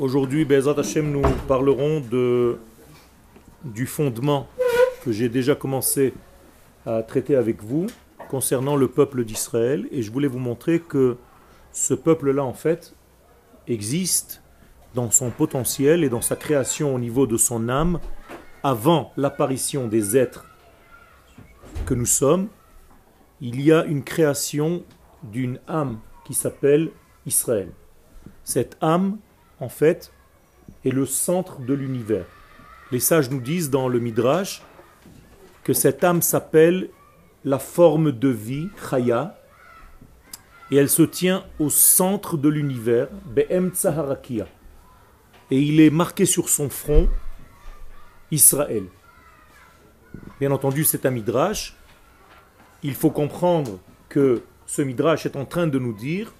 Aujourd'hui, Bezat Hashem, nous parlerons de, du fondement que j'ai déjà commencé à traiter avec vous concernant le peuple d'Israël. Et je voulais vous montrer que ce peuple-là, en fait, existe dans son potentiel et dans sa création au niveau de son âme avant l'apparition des êtres que nous sommes. Il y a une création d'une âme qui s'appelle Israël. Cette âme, en fait, est le centre de l'univers. Les sages nous disent dans le Midrash que cette âme s'appelle la forme de vie, Chaya, et elle se tient au centre de l'univers, Be'em Tsaharakia. Et il est marqué sur son front Israël. Bien entendu, c'est un midrash. Il faut comprendre que ce midrash est en train de nous dire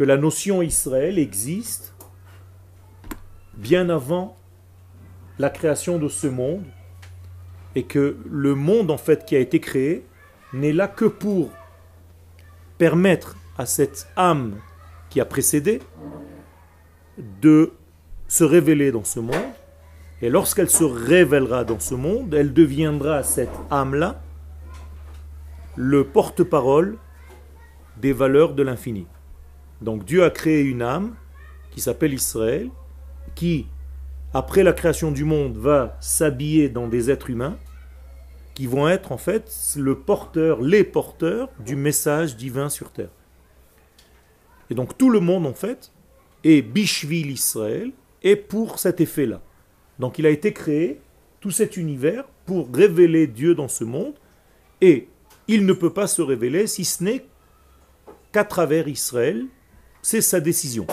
que la notion Israël existe bien avant la création de ce monde et que le monde en fait qui a été créé n'est là que pour permettre à cette âme qui a précédé de se révéler dans ce monde et lorsqu'elle se révélera dans ce monde, elle deviendra cette âme-là le porte-parole des valeurs de l'infini. Donc Dieu a créé une âme qui s'appelle Israël, qui, après la création du monde, va s'habiller dans des êtres humains, qui vont être en fait le porteur, les porteurs du message divin sur terre. Et donc tout le monde en fait est Bishvil Israël et pour cet effet-là. Donc il a été créé, tout cet univers, pour révéler Dieu dans ce monde, et il ne peut pas se révéler si ce n'est qu'à travers Israël, c'est sa décision.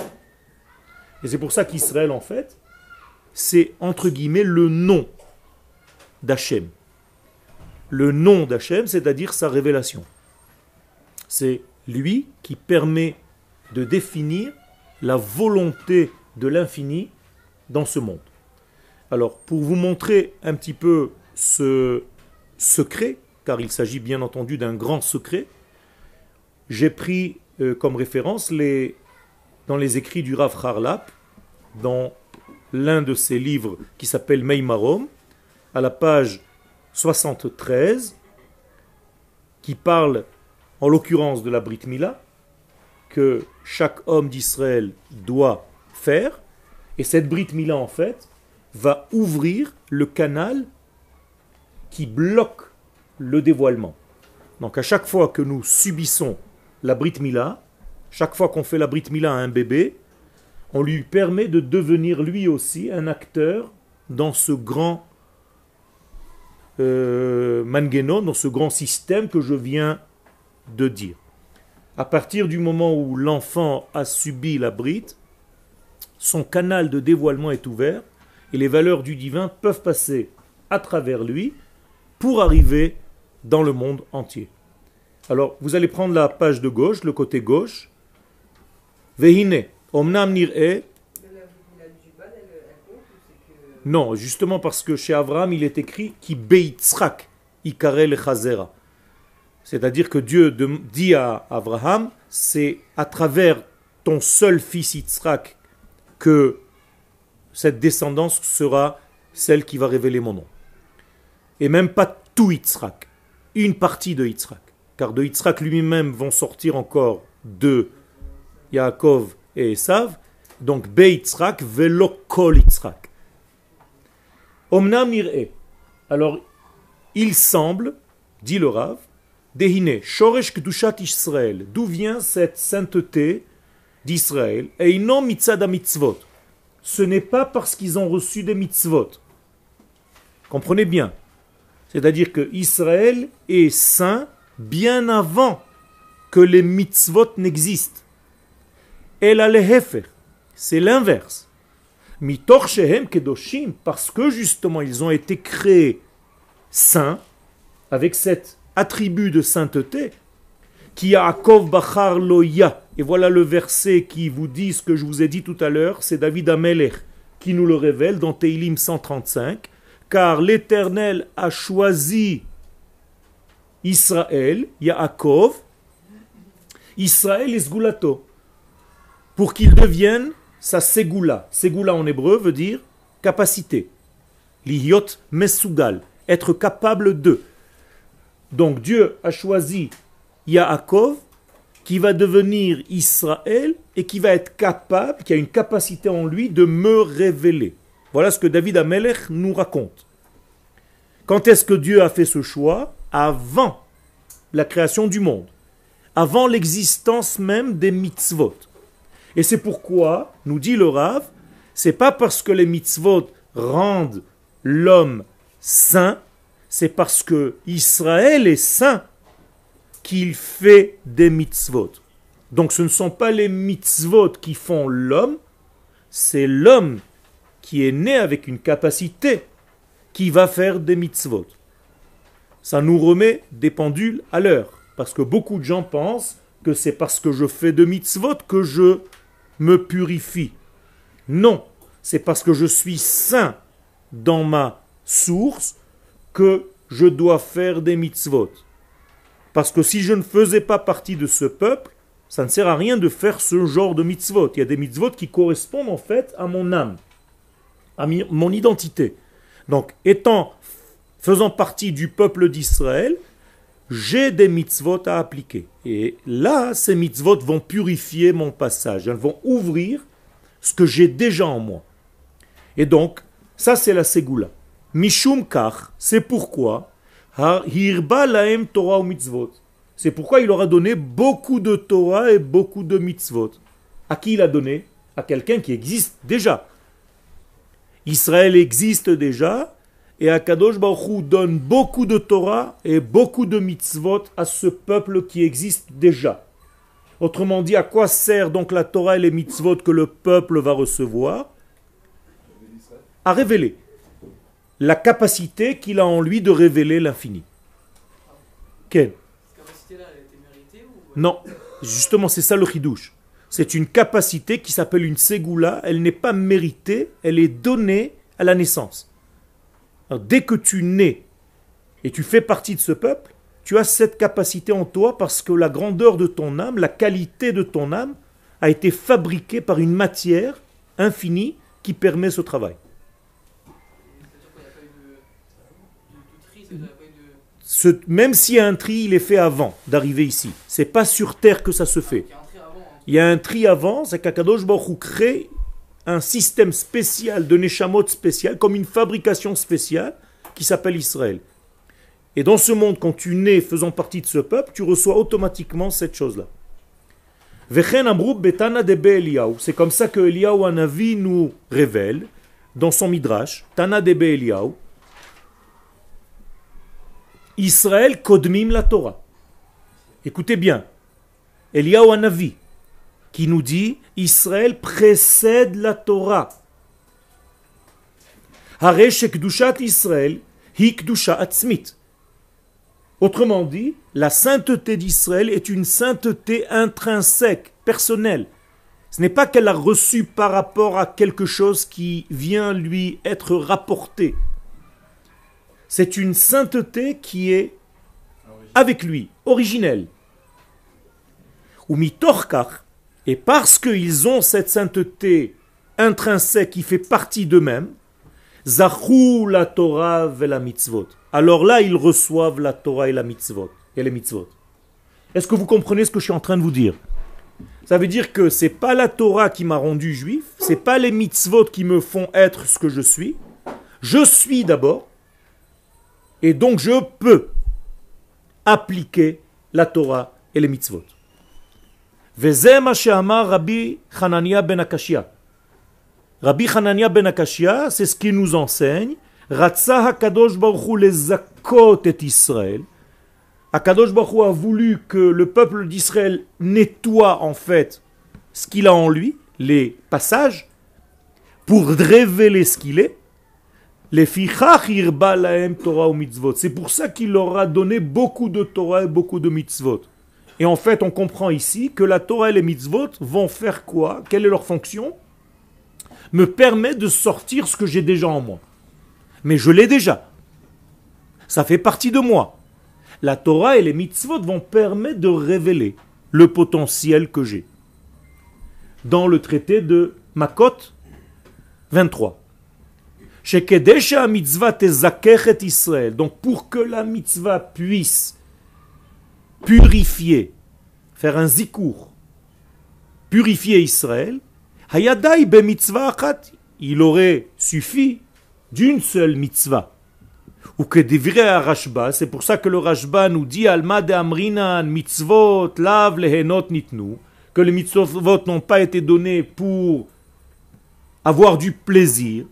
Et c'est pour ça qu'Israël, en fait, c'est entre guillemets le nom d'Hachem. Le nom d'Hachem, c'est-à-dire sa révélation. C'est lui qui permet de définir la volonté de l'infini dans ce monde. Alors, pour vous montrer un petit peu ce secret, car il s'agit bien entendu d'un grand secret, j'ai pris euh, comme référence les, dans les écrits du Rav Harlap, dans l'un de ses livres qui s'appelle Meimarom, à la page 73, qui parle en l'occurrence de la Brit Mila, que chaque homme d'Israël doit faire, et cette Brit Mila en fait va ouvrir le canal qui bloque le dévoilement. Donc à chaque fois que nous subissons la Brit Mila, chaque fois qu'on fait la Brit Mila à un bébé, on lui permet de devenir lui aussi un acteur dans ce grand euh, dans ce grand système que je viens de dire. À partir du moment où l'enfant a subi la Brit, son canal de dévoilement est ouvert et les valeurs du divin peuvent passer à travers lui pour arriver dans le monde entier. Alors, vous allez prendre la page de gauche, le côté gauche. Vehine, omnam nir'e. Non, justement parce que chez Abraham, il est écrit qui beitzrak ikarel chazera. C'est-à-dire que Dieu dit à Abraham, c'est à travers ton seul fils Yitzhak que cette descendance sera celle qui va révéler mon nom. Et même pas tout Yitzhak, une partie de Yitzhak car de Yitzhak lui-même vont sortir encore de Yaakov et Esav, donc Be Yitzhak velo kol Yitzhak. Omnam Alors, il semble, dit le Rav, Dehine, Shoresh Kdushat Israël, d'où vient cette sainteté d'Israël, et non mitzada mitzvot. Ce n'est pas parce qu'ils ont reçu des mitzvot. Comprenez bien. C'est-à-dire que Israël est saint bien avant que les mitzvot n'existent. El hefer, c'est l'inverse. Mitor shehem kedoshim, parce que justement ils ont été créés saints, avec cet attribut de sainteté, qui a Akov Bachar Loya. Et voilà le verset qui vous dit ce que je vous ai dit tout à l'heure, c'est David Amelech qui nous le révèle dans Teilim 135, car l'Éternel a choisi Israël, Yaakov, Israël et pour qu'ils deviennent sa segula. Segula en hébreu veut dire capacité. Lihiot mesugal, être capable de. Donc Dieu a choisi Yaakov qui va devenir Israël et qui va être capable, qui a une capacité en lui de me révéler. Voilà ce que David Amelech nous raconte. Quand est-ce que Dieu a fait ce choix? Avant la création du monde, avant l'existence même des mitzvot. Et c'est pourquoi, nous dit le Rav, c'est pas parce que les mitzvot rendent l'homme saint, c'est parce que Israël est saint qu'il fait des mitzvot. Donc ce ne sont pas les mitzvot qui font l'homme, c'est l'homme qui est né avec une capacité qui va faire des mitzvot. Ça nous remet des pendules à l'heure. Parce que beaucoup de gens pensent que c'est parce que je fais de mitzvot que je me purifie. Non, c'est parce que je suis saint dans ma source que je dois faire des mitzvot. Parce que si je ne faisais pas partie de ce peuple, ça ne sert à rien de faire ce genre de mitzvot. Il y a des mitzvot qui correspondent en fait à mon âme, à mon identité. Donc, étant, faisant partie du peuple d'Israël, j'ai des mitzvot à appliquer. Et là, ces mitzvot vont purifier mon passage. Elles vont ouvrir ce que j'ai déjà en moi. Et donc, ça c'est la segula. Mishum kach, c'est pourquoi hirba laem Torah ou mitzvot. C'est pourquoi il aura donné beaucoup de Torah et beaucoup de mitzvot. À qui il a donné? À quelqu'un qui existe déjà. Israël existe déjà, et Akadosh Baruch donne beaucoup de Torah et beaucoup de mitzvot à ce peuple qui existe déjà. Autrement dit, à quoi sert donc la Torah et les mitzvot que le peuple va recevoir? À révéler la capacité qu'il a en lui de révéler l'infini. Quelle Non, justement c'est ça le chidouche. C'est une capacité qui s'appelle une ségoula, elle n'est pas méritée, elle est donnée à la naissance. Dès que tu nais et tu fais partie de ce peuple, tu as cette capacité en toi parce que la grandeur de ton âme, la qualité de ton âme a été fabriquée par une matière infinie qui permet ce travail. Ce, même s'il y a un tri, il est fait avant d'arriver ici. C'est pas sur terre que ça se fait. Il y a un tri avant, c'est qu'Akadosh Baruch crée un système spécial de Neshamot spécial, comme une fabrication spéciale qui s'appelle Israël. Et dans ce monde, quand tu nais faisant partie de ce peuple, tu reçois automatiquement cette chose-là. C'est comme ça que Eliyahu Anavi nous révèle dans son Midrash, Tana de Eliyahu, Israël kodmim la Torah. Écoutez bien, Eliyahu Anavi, qui nous dit Israël précède la Torah. Israël, Autrement dit, la sainteté d'Israël est une sainteté intrinsèque, personnelle. Ce n'est pas qu'elle a reçu par rapport à quelque chose qui vient lui être rapporté. C'est une sainteté qui est avec lui, originelle. Ou mitorkar, et parce qu'ils ont cette sainteté intrinsèque qui fait partie d'eux-mêmes, Zachou la Torah et la mitzvot. Alors là, ils reçoivent la Torah et la mitzvot. Et les mitzvot. Est-ce que vous comprenez ce que je suis en train de vous dire? Ça veut dire que c'est pas la Torah qui m'a rendu juif, c'est pas les mitzvot qui me font être ce que je suis. Je suis d'abord, et donc je peux appliquer la Torah et les mitzvot. Rabbi Hanania ben Akashia. Rabbi Hanania ben Akashia, c'est ce qu'il nous enseigne. Ratsa HaKadosh Baruch les zakot et. Akadosh Baruch a voulu que le peuple d'Israël nettoie en fait ce qu'il a en lui, les passages, pour révéler ce qu'il est. C'est pour ça qu'il leur a donné beaucoup de Torah et beaucoup de mitzvot. Et en fait, on comprend ici que la Torah et les mitzvot vont faire quoi? Quelle est leur fonction? Me permet de sortir ce que j'ai déjà en moi. Mais je l'ai déjà. Ça fait partie de moi. La Torah et les mitzvot vont permettre de révéler le potentiel que j'ai. Dans le traité de Makot 23. Shekedesha mitzvah tezakechet Israël. Donc pour que la mitzvah puisse purifier, faire un zikour, purifier Israël, hayadai be mitzvah. Il aurait suffi d'une seule mitzvah. Ou que devrait Rashba, c'est pour ça que le Rashba nous dit Alma de Amrinan, mitzvot, lav lehenot nitnu, que les mitzvot n'ont pas été donnés pour avoir du plaisir.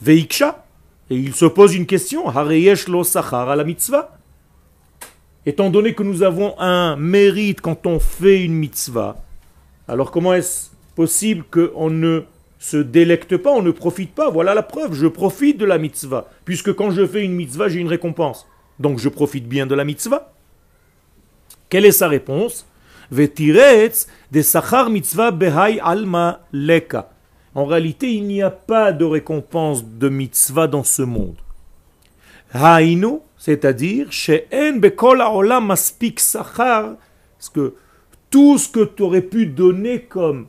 Veiksha, et il se pose une question, Hareyesh lo sachar à mitzvah. Étant donné que nous avons un mérite quand on fait une mitzvah, alors comment est-ce possible qu'on ne se délecte pas, on ne profite pas? Voilà la preuve, je profite de la mitzvah. Puisque quand je fais une mitzvah, j'ai une récompense. Donc je profite bien de la mitzvah. Quelle est sa réponse? De sachar mitzvah behai alma leka. En réalité, il n'y a pas de récompense de mitzvah dans ce monde. Hainu, c'est-à-dire, ha'olam maspik sachar, que tout ce que tu aurais pu donner comme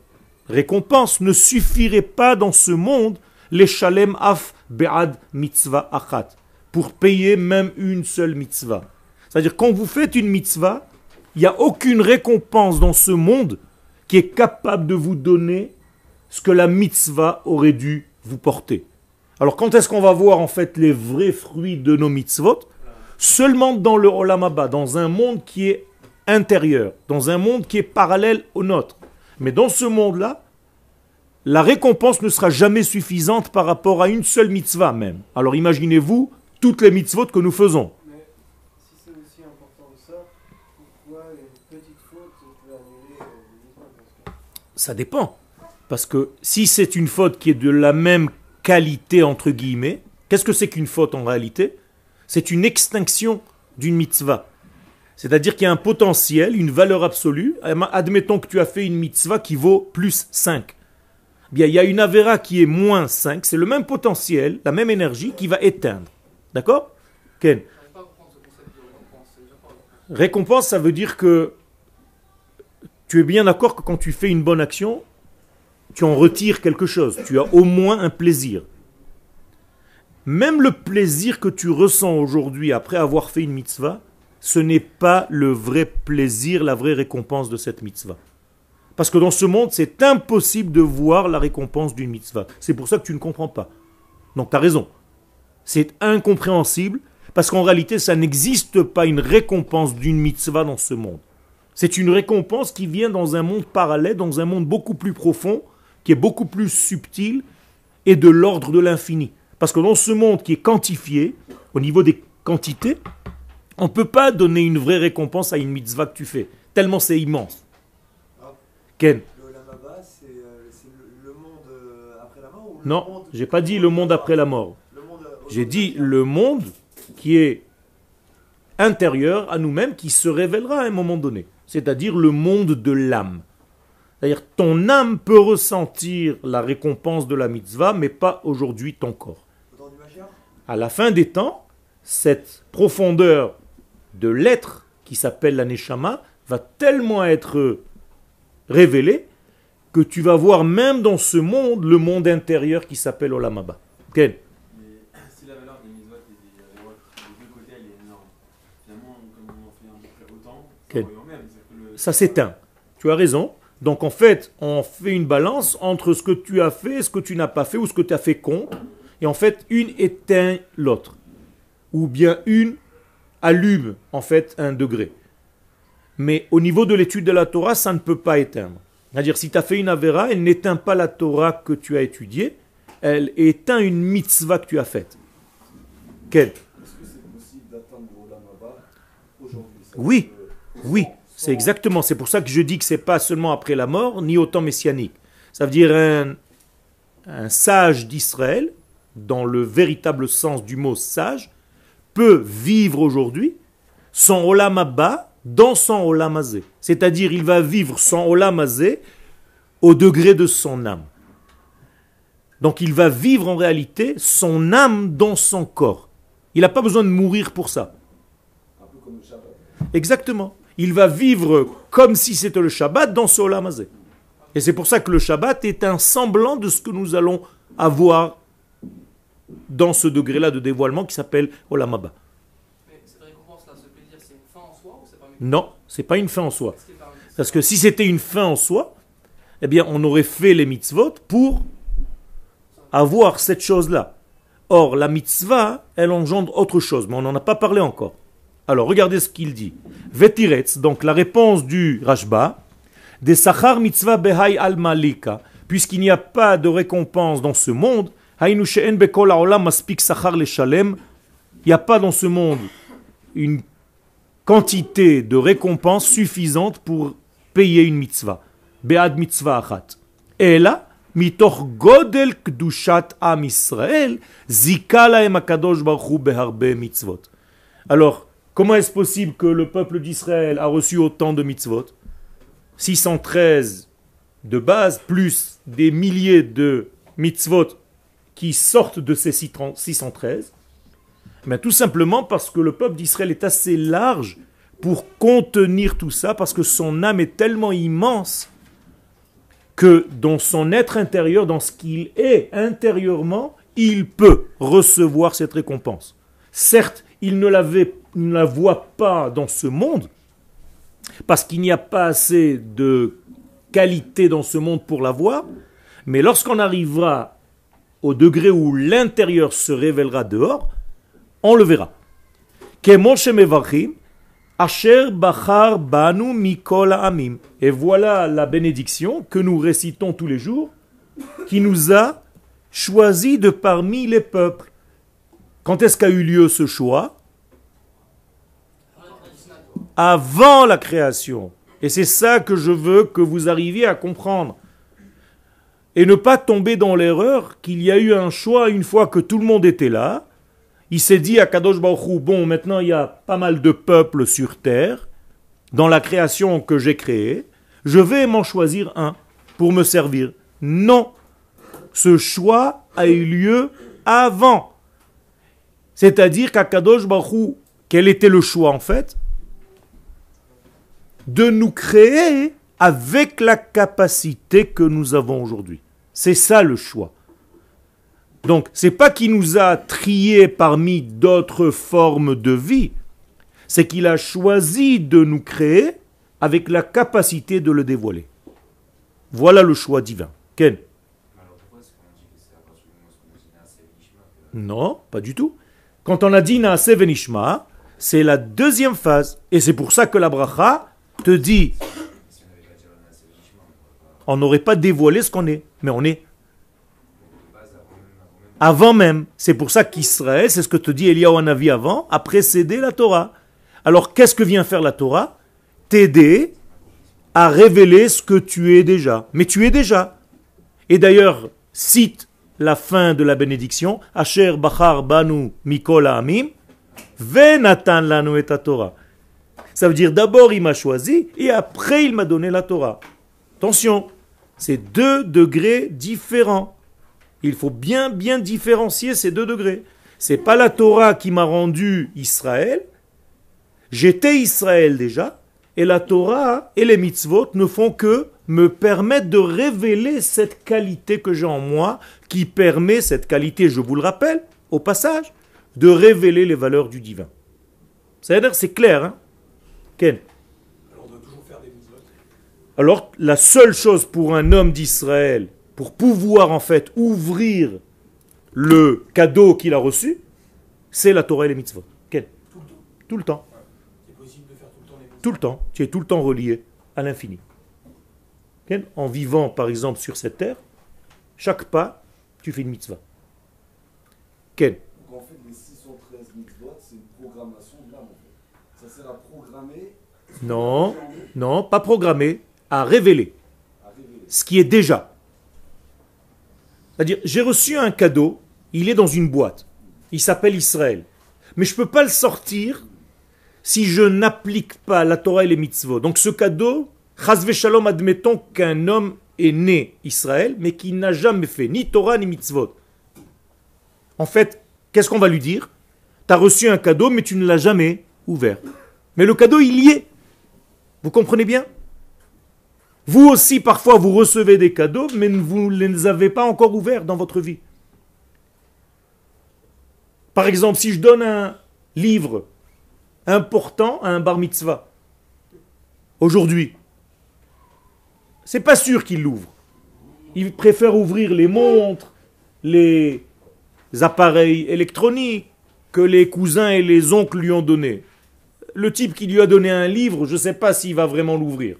récompense ne suffirait pas dans ce monde les shalem af be'ad mitzvah achat pour payer même une seule mitzvah. C'est-à-dire quand vous faites une mitzvah, il n'y a aucune récompense dans ce monde qui est capable de vous donner ce que la mitzvah aurait dû vous porter. Alors quand est-ce qu'on va voir en fait les vrais fruits de nos mitzvot? Seulement dans le Olamaba, dans un monde qui est intérieur, dans un monde qui est parallèle au nôtre. Mais dans ce monde-là, la récompense ne sera jamais suffisante par rapport à une seule mitzvah même. Alors imaginez-vous toutes les mitzvot que nous faisons. Mais si c'est aussi important que ça, pourquoi une petite faute peut annuler euh, Ça dépend. Parce que si c'est une faute qui est de la même qualité, entre guillemets, qu'est-ce que c'est qu'une faute en réalité? C'est une extinction d'une mitzvah. C'est-à-dire qu'il y a un potentiel, une valeur absolue. Admettons que tu as fait une mitzvah qui vaut plus 5. Bien, il y a une avéra qui est moins 5. C'est le même potentiel, la même énergie qui va éteindre. D'accord? Ken Récompense, ça veut dire que tu es bien d'accord que quand tu fais une bonne action, tu en retires quelque chose. Tu as au moins un plaisir. Même le plaisir que tu ressens aujourd'hui après avoir fait une mitzvah, ce n'est pas le vrai plaisir, la vraie récompense de cette mitzvah. Parce que dans ce monde, c'est impossible de voir la récompense d'une mitzvah. C'est pour ça que tu ne comprends pas. Donc tu as raison. C'est incompréhensible parce qu'en réalité, ça n'existe pas une récompense d'une mitzvah dans ce monde. C'est une récompense qui vient dans un monde parallèle, dans un monde beaucoup plus profond, qui est beaucoup plus subtil et de l'ordre de l'infini. Parce que dans ce monde qui est quantifié, au niveau des quantités, on ne peut pas donner une vraie récompense à une mitzvah que tu fais, tellement c'est immense. Ken le, monde après la mort Non, j'ai pas dit le monde après la mort. J'ai dit le monde qui est intérieur à nous-mêmes, qui se révélera à un moment donné. C'est-à-dire le monde de l'âme. C'est-à-dire ton âme peut ressentir la récompense de la mitzvah, mais pas aujourd'hui ton corps. À la fin des temps, cette profondeur de l'être qui s'appelle la Neshama va tellement être révélée que tu vas voir même dans ce monde le monde intérieur qui s'appelle Olamaba. Quel si la valeur des mitzvot et des deux côtés elle est énorme, finalement, comme on en fait un peu autant, ça, ça s'éteint. Tu as raison. Donc en fait, on fait une balance entre ce que tu as fait, ce que tu n'as pas fait, ou ce que tu as fait contre. Et en fait, une éteint l'autre. Ou bien une allume en fait un degré. Mais au niveau de l'étude de la Torah, ça ne peut pas éteindre. C'est-à-dire, si tu as fait une Avera, elle n'éteint pas la Torah que tu as étudiée, elle éteint une mitzvah que tu as faite. Quelle? Oui, oui, c'est exactement. C'est pour ça que je dis que c'est pas seulement après la mort, ni au temps messianique. Ça veut dire un, un sage d'Israël, dans le véritable sens du mot sage, peut vivre aujourd'hui son olamaba dans son olamazé. C'est-à-dire, il va vivre son olamazé au degré de son âme. Donc, il va vivre en réalité son âme dans son corps. Il n'a pas besoin de mourir pour ça. Exactement. Il va vivre comme si c'était le Shabbat dans son olamazé. Et c'est pour ça que le Shabbat est un semblant de ce que nous allons avoir dans ce degré-là de dévoilement qui s'appelle Olamaba. Mais cette récompense-là, ce plaisir, c'est une fin en soi ou c'est pas Non, c'est pas une fin en soi. Parce que si c'était une fin en soi, eh bien, on aurait fait les mitzvot pour avoir cette chose-là. Or, la mitzvah, elle engendre autre chose, mais on n'en a pas parlé encore. Alors, regardez ce qu'il dit. Vetiretz, donc la réponse du Rashba, des sachar mitzvah behai al malika, puisqu'il n'y a pas de récompense dans ce monde, il n'y a pas dans ce monde une quantité de récompense suffisante pour payer une mitzvah. Be'ad mitzvah achat. Et mitoch godel kdushat am Israël, zika lahem akadosh beharbe mitzvot. Alors, comment est-ce possible que le peuple d'Israël a reçu autant de mitzvot? 613 de base, plus des milliers de mitzvot qui sortent de ces 613 mais tout simplement parce que le peuple d'Israël est assez large pour contenir tout ça, parce que son âme est tellement immense que dans son être intérieur, dans ce qu'il est intérieurement, il peut recevoir cette récompense. Certes, il ne, ne la voit pas dans ce monde, parce qu'il n'y a pas assez de qualité dans ce monde pour la voir, mais lorsqu'on arrivera au degré où l'intérieur se révélera dehors, on le verra. Et voilà la bénédiction que nous récitons tous les jours, qui nous a choisi de parmi les peuples. Quand est-ce qu'a eu lieu ce choix? Avant la création. Et c'est ça que je veux que vous arriviez à comprendre. Et ne pas tomber dans l'erreur qu'il y a eu un choix une fois que tout le monde était là. Il s'est dit à Kadosh Baruch Hu, bon, maintenant il y a pas mal de peuples sur terre, dans la création que j'ai créée, je vais m'en choisir un pour me servir. Non, ce choix a eu lieu avant. C'est-à-dire qu'à Kadosh Baruch Hu, quel était le choix en fait? De nous créer avec la capacité que nous avons aujourd'hui. C'est ça le choix. Donc, c'est pas qu'il nous a triés parmi d'autres formes de vie, c'est qu'il a choisi de nous créer avec la capacité de le dévoiler. Voilà le choix divin. Ken Non, pas du tout. Quand on a dit Naaseh Venishma, c'est la deuxième phase. Et c'est pour ça que la bracha te dit on n'aurait pas dévoilé ce qu'on est, mais on est avant même. C'est pour ça qu'Israël, c'est ce que te dit Eliyahu Hanavi avant, a précédé la Torah. Alors qu'est-ce que vient faire la Torah? T'aider à révéler ce que tu es déjà. Mais tu es déjà. Et d'ailleurs, cite la fin de la bénédiction, Asher Bachar Banu Mikol Amim, Venatan Lanu et Torah. Ça veut dire d'abord il m'a choisi et après il m'a donné la Torah. Attention, c'est deux degrés différents. Il faut bien bien différencier ces deux degrés. C'est pas la Torah qui m'a rendu Israël. J'étais Israël déjà, et la Torah et les mitzvot ne font que me permettre de révéler cette qualité que j'ai en moi, qui permet cette qualité, je vous le rappelle, au passage, de révéler les valeurs du divin. C'est-à-dire, c'est clair, hein Ken Alors on doit toujours faire des mitzvot. Alors, la seule chose pour un homme d'Israël, pour pouvoir en fait ouvrir le cadeau qu'il a reçu, c'est la Torah et les mitzvot. Quel? Tout le temps. Tout le temps. C'est possible de faire tout le temps les mitzvot. Tout le temps. Tu es tout le temps relié à l'infini. Quel? En vivant, par exemple, sur cette terre, chaque pas, tu fais une mitzvah. Quel? Donc en fait, les 613 mitzvot, c'est une programmation de l'âme en fait. Ça sert à programmer, Non, non, pas programmé, à révéler ce qui est déjà. C'est-à-dire, j'ai reçu un cadeau, il est dans une boîte, il s'appelle Israël. Mais je ne peux pas le sortir si je n'applique pas la Torah et les mitzvot. Donc ce cadeau, chas shalom, admettons qu'un homme est né Israël, mais qui n'a jamais fait ni Torah ni mitzvot. En fait, qu'est-ce qu'on va lui dire? Tu as reçu un cadeau, mais tu ne l'as jamais ouvert. Mais le cadeau, il y est. Vous comprenez bien? Vous aussi, parfois, vous recevez des cadeaux, mais vous ne les avez pas encore ouverts dans votre vie. Par exemple, si je donne un livre important à un bar mitzvah, aujourd'hui, c'est pas sûr qu'il l'ouvre. Il préfère ouvrir les montres, les appareils électroniques que les cousins et les oncles lui ont donné. Le type qui lui a donné un livre, je ne sais pas s'il va vraiment l'ouvrir.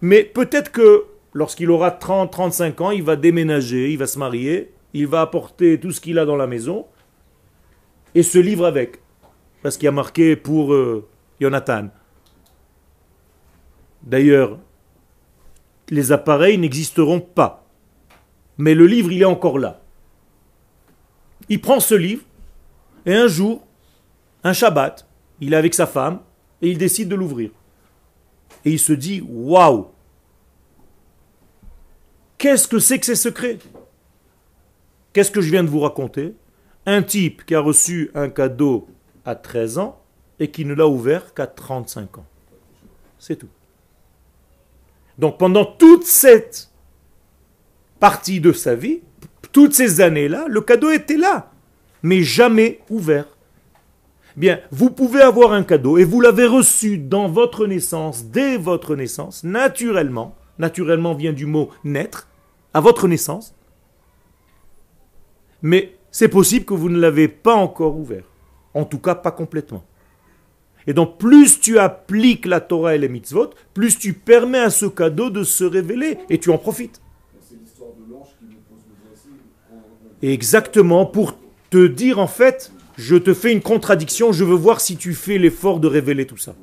Mais peut-être que lorsqu'il aura 30, 35 ans, il va déménager, il va se marier, il va apporter tout ce qu'il a dans la maison et se livre avec. Parce qu'il y a marqué pour euh, Jonathan. D'ailleurs, les appareils n'existeront pas. Mais le livre, il est encore là. Il prend ce livre, et un jour, un Shabbat, il est avec sa femme, et il décide de l'ouvrir. Et il se dit, waouh, qu'est-ce que c'est que ces secrets? Qu'est-ce que je viens de vous raconter? Un type qui a reçu un cadeau à 13 ans et qui ne l'a ouvert qu'à 35 ans. C'est tout. Donc pendant toute cette partie de sa vie, toutes ces années-là, le cadeau était là, mais jamais ouvert. Bien, vous pouvez avoir un cadeau et vous l'avez reçu dans votre naissance, dès votre naissance, naturellement. Naturellement vient du mot naître, à votre naissance. Mais c'est possible que vous ne l'avez pas encore ouvert. En tout cas, pas complètement. Et donc, plus tu appliques la Torah et les mitzvot, plus tu permets à ce cadeau de se révéler et tu en profites. C'est l'histoire de l'ange qui nous pose le doigt Exactement, pour te dire en fait, je te fais une contradiction, je veux voir si tu fais l'effort de révéler tout ça.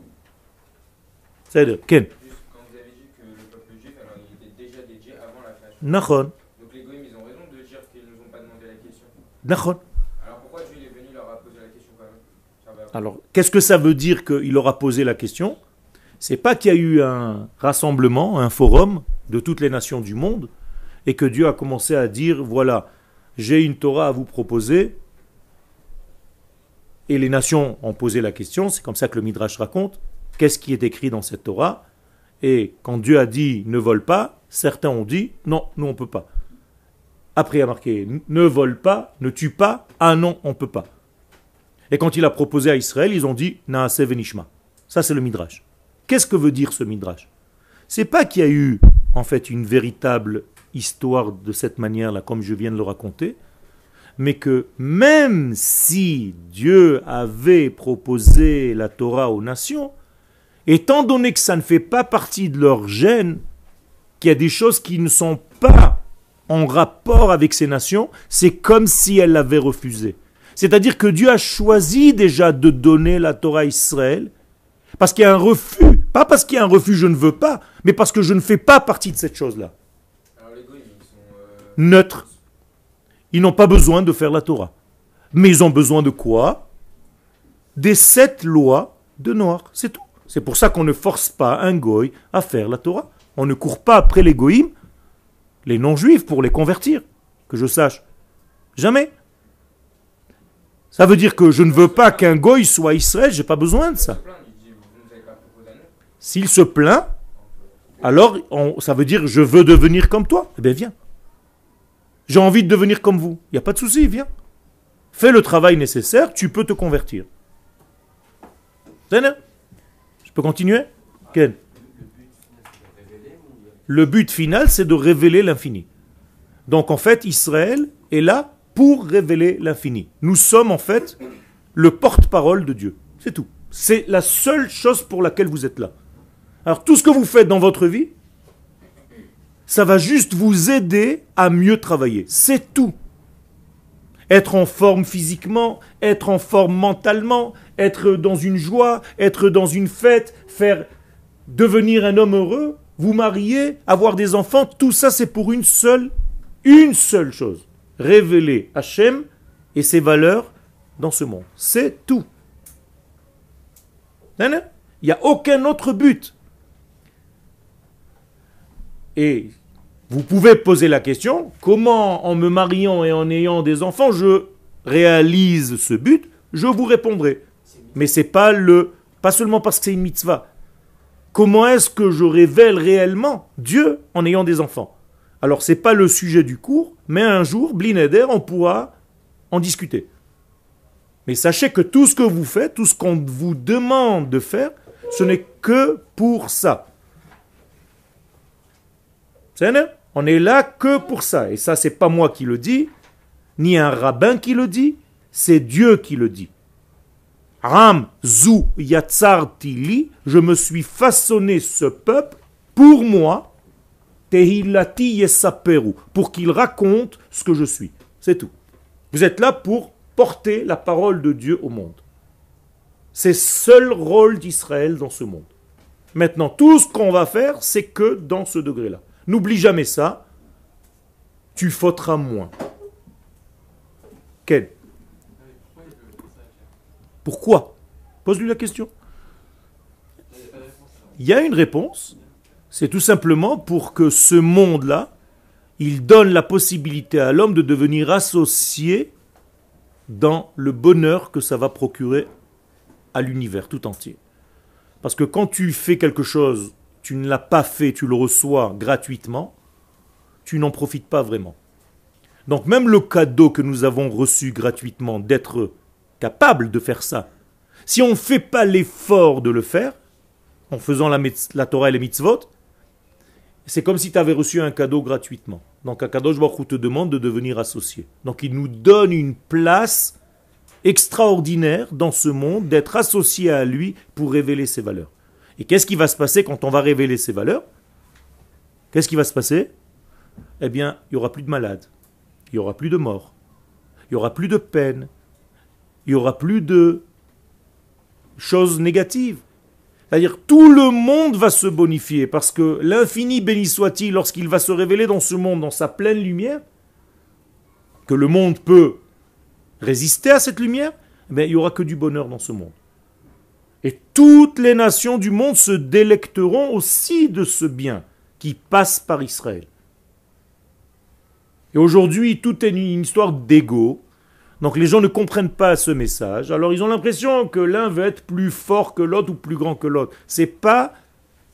C'est-à-dire, Ken Juste quand vous avez dit que le peuple juif, alors était déjà dédié avant la. Nachon, Donc les goïms, ils ont raison de dire qu'ils ne nous ont pas demandé la question. Nachon. Alors pourquoi Dieu est venu leur a posé la question quand même. Alors, qu'est-ce que ça veut dire qu'il aura posé la question? C'est pas qu'il y a eu un rassemblement, un forum de toutes les nations du monde, et que Dieu a commencé à dire voilà, j'ai une Torah à vous proposer, et les nations ont posé la question, c'est comme ça que le Midrash raconte, qu'est-ce qui est écrit dans cette Torah? Et quand Dieu a dit ne vole pas, certains ont dit non, nous on peut pas. Après il a marqué ne vole pas, ne tue pas, ah non, on peut pas. Et quand il a proposé à Israël, ils ont dit Naase venishma. Ça, c'est le Midrash. Qu'est-ce que veut dire ce Midrash? C'est pas qu'il y a eu, en fait, une véritable histoire de cette manière-là, comme je viens de le raconter, mais que même si Dieu avait proposé la Torah aux nations, étant donné que ça ne fait pas partie de leur gène, qu'il y a des choses qui ne sont pas en rapport avec ces nations, c'est comme si elles l'avaient refusé. C'est-à-dire que Dieu a choisi déjà de donner la Torah à Israël, parce qu'il y a un refus. Pas parce qu'il y a un refus, je ne veux pas, mais parce que je ne fais pas partie de cette chose-là. Euh, Neutre. Ils n'ont pas besoin de faire la Torah. Mais ils ont besoin de quoi? Des sept lois de Noir. C'est tout. C'est pour ça qu'on ne force pas un goy à faire la Torah. On ne court pas après les goïms, les non-juifs, pour les convertir. Que je sache. Jamais. Ça veut dire que je ne veux pas qu'un goy soit Israël, j'ai pas besoin de ça. S'il se plaint, alors ça veut dire je veux devenir comme toi. Eh bien viens. J'ai envie de devenir comme vous. Il n'y a pas de souci, viens. Fais le travail nécessaire, tu peux te convertir. Je peux continuer? Ken Le but final, c'est de révéler l'infini. Donc en fait, Israël est là pour révéler l'infini. Nous sommes en fait le porte-parole de Dieu. C'est tout. C'est la seule chose pour laquelle vous êtes là. Alors tout ce que vous faites dans votre vie, ça va juste vous aider à mieux travailler. C'est tout. Être en forme physiquement, être en forme mentalement, être dans une joie, être dans une fête, faire devenir un homme heureux, vous marier, avoir des enfants, tout ça c'est pour une seule, une seule chose. Révéler Hachem et ses valeurs dans ce monde. C'est tout. Il n'y a aucun autre but. Et vous pouvez poser la question, comment en me mariant et en ayant des enfants, je réalise ce but Je vous répondrai. Mais c'est pas le pas seulement parce que c'est une mitzvah. Comment est-ce que je révèle réellement Dieu en ayant des enfants? Alors, ce n'est pas le sujet du cours, mais un jour, Blinéder, on pourra en discuter. Mais sachez que tout ce que vous faites, tout ce qu'on vous demande de faire, ce n'est que pour ça. On est là que pour ça. Et ça, c'est pas moi qui le dis, ni un rabbin qui le dit, c'est Dieu qui le dit. Ram zu yatsartili, je me suis façonné ce peuple pour moi, tehilati yesaperu, pour qu'il raconte ce que je suis. C'est tout. Vous êtes là pour porter la parole de Dieu au monde. C'est seul rôle d'Israël dans ce monde. Maintenant, tout ce qu'on va faire, c'est que dans ce degré-là. N'oublie jamais ça. Tu fauteras moins. Quel Pourquoi? Pose-lui la question. Il y a une réponse. C'est tout simplement pour que ce monde-là, il donne la possibilité à l'homme de devenir associé dans le bonheur que ça va procurer à l'univers tout entier. Parce que quand tu fais quelque chose, tu ne l'as pas fait, tu le reçois gratuitement, tu n'en profites pas vraiment. Donc même le cadeau que nous avons reçu gratuitement d'être capable de faire ça, si on ne fait pas l'effort de le faire, en faisant la, Torah et les mitzvot, c'est comme si tu avais reçu un cadeau gratuitement. Donc Akadosh Baruch te demande de devenir associé. Donc il nous donne une place extraordinaire dans ce monde d'être associé à lui pour révéler ses valeurs. Et qu'est-ce qui va se passer quand on va révéler ses valeurs? Qu'est-ce qui va se passer? Eh bien, il n'y aura plus de malades, il n'y aura plus de morts, il n'y aura plus de peine, il n'y aura plus de choses négatives. C'est-à-dire tout le monde va se bonifier parce que l'infini béni soit-il lorsqu'il va se révéler dans ce monde dans sa pleine lumière, que le monde peut résister à cette lumière, eh il n'y aura que du bonheur dans ce monde. Et toutes les nations du monde se délecteront aussi de ce bien qui passe par Israël. Et aujourd'hui, tout est une histoire d'ego. Donc les gens ne comprennent pas ce message. Alors ils ont l'impression que l'un veut être plus fort que l'autre ou plus grand que l'autre. C'est pas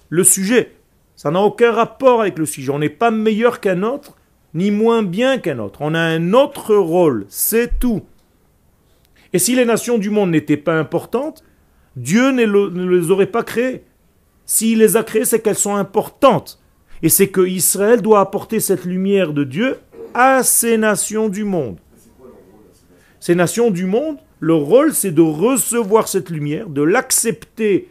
le sujet. Ça n'a aucun rapport avec le sujet. On n'est pas meilleur qu'un autre, ni moins bien qu'un autre. On a un autre rôle, c'est tout. Et si les nations du monde n'étaient pas importantes, Dieu ne, le- ne les aurait pas créées. S'il les a créées, c'est qu'elles sont importantes. Et c'est que Israël doit apporter cette lumière de Dieu à ces nations du monde. Ces nations du monde, leur rôle, c'est de recevoir cette lumière, de l'accepter,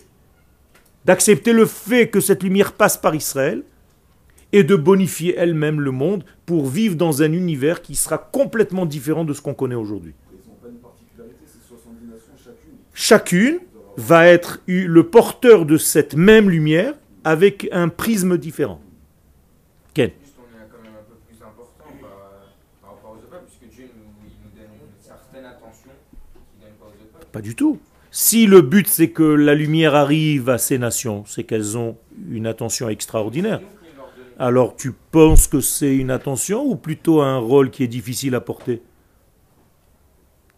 d'accepter le fait que cette lumière passe par Israël, et de bonifier elle-même le monde pour vivre dans un univers qui sera complètement différent de ce qu'on connaît aujourd'hui. Ils n'ont pas une particularité, c'est 70 nations chacune. Va être le porteur de cette même lumière avec un prisme différent. Ken pas du tout. Si le but c'est que la lumière arrive à ces nations, c'est qu'elles ont une attention extraordinaire. Alors tu penses que c'est une attention ou plutôt un rôle qui est difficile à porter?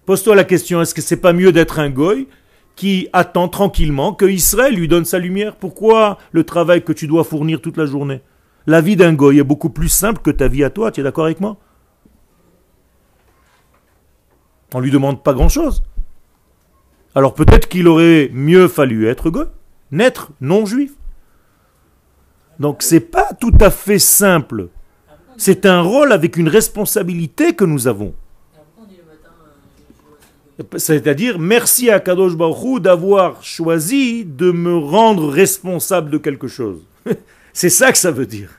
Pose-toi la question, est-ce que c'est pas mieux d'être un goy qui attend tranquillement que Israël lui donne sa lumière Pourquoi le travail que tu dois fournir toute la journée? La vie d'un goy est beaucoup plus simple que ta vie à toi, tu es d'accord avec moi? On lui demande pas grand-chose. Alors peut-être qu'il aurait mieux fallu être goy, naître non juif. Donc c'est pas tout à fait simple. C'est un rôle avec une responsabilité que nous avons. Pourquoi on dit le matin, euh, je- je vois ça, C'est-à-dire, merci à Kadosh Baruch Hu d'avoir choisi de me rendre responsable de quelque chose. C'est ça que ça veut dire.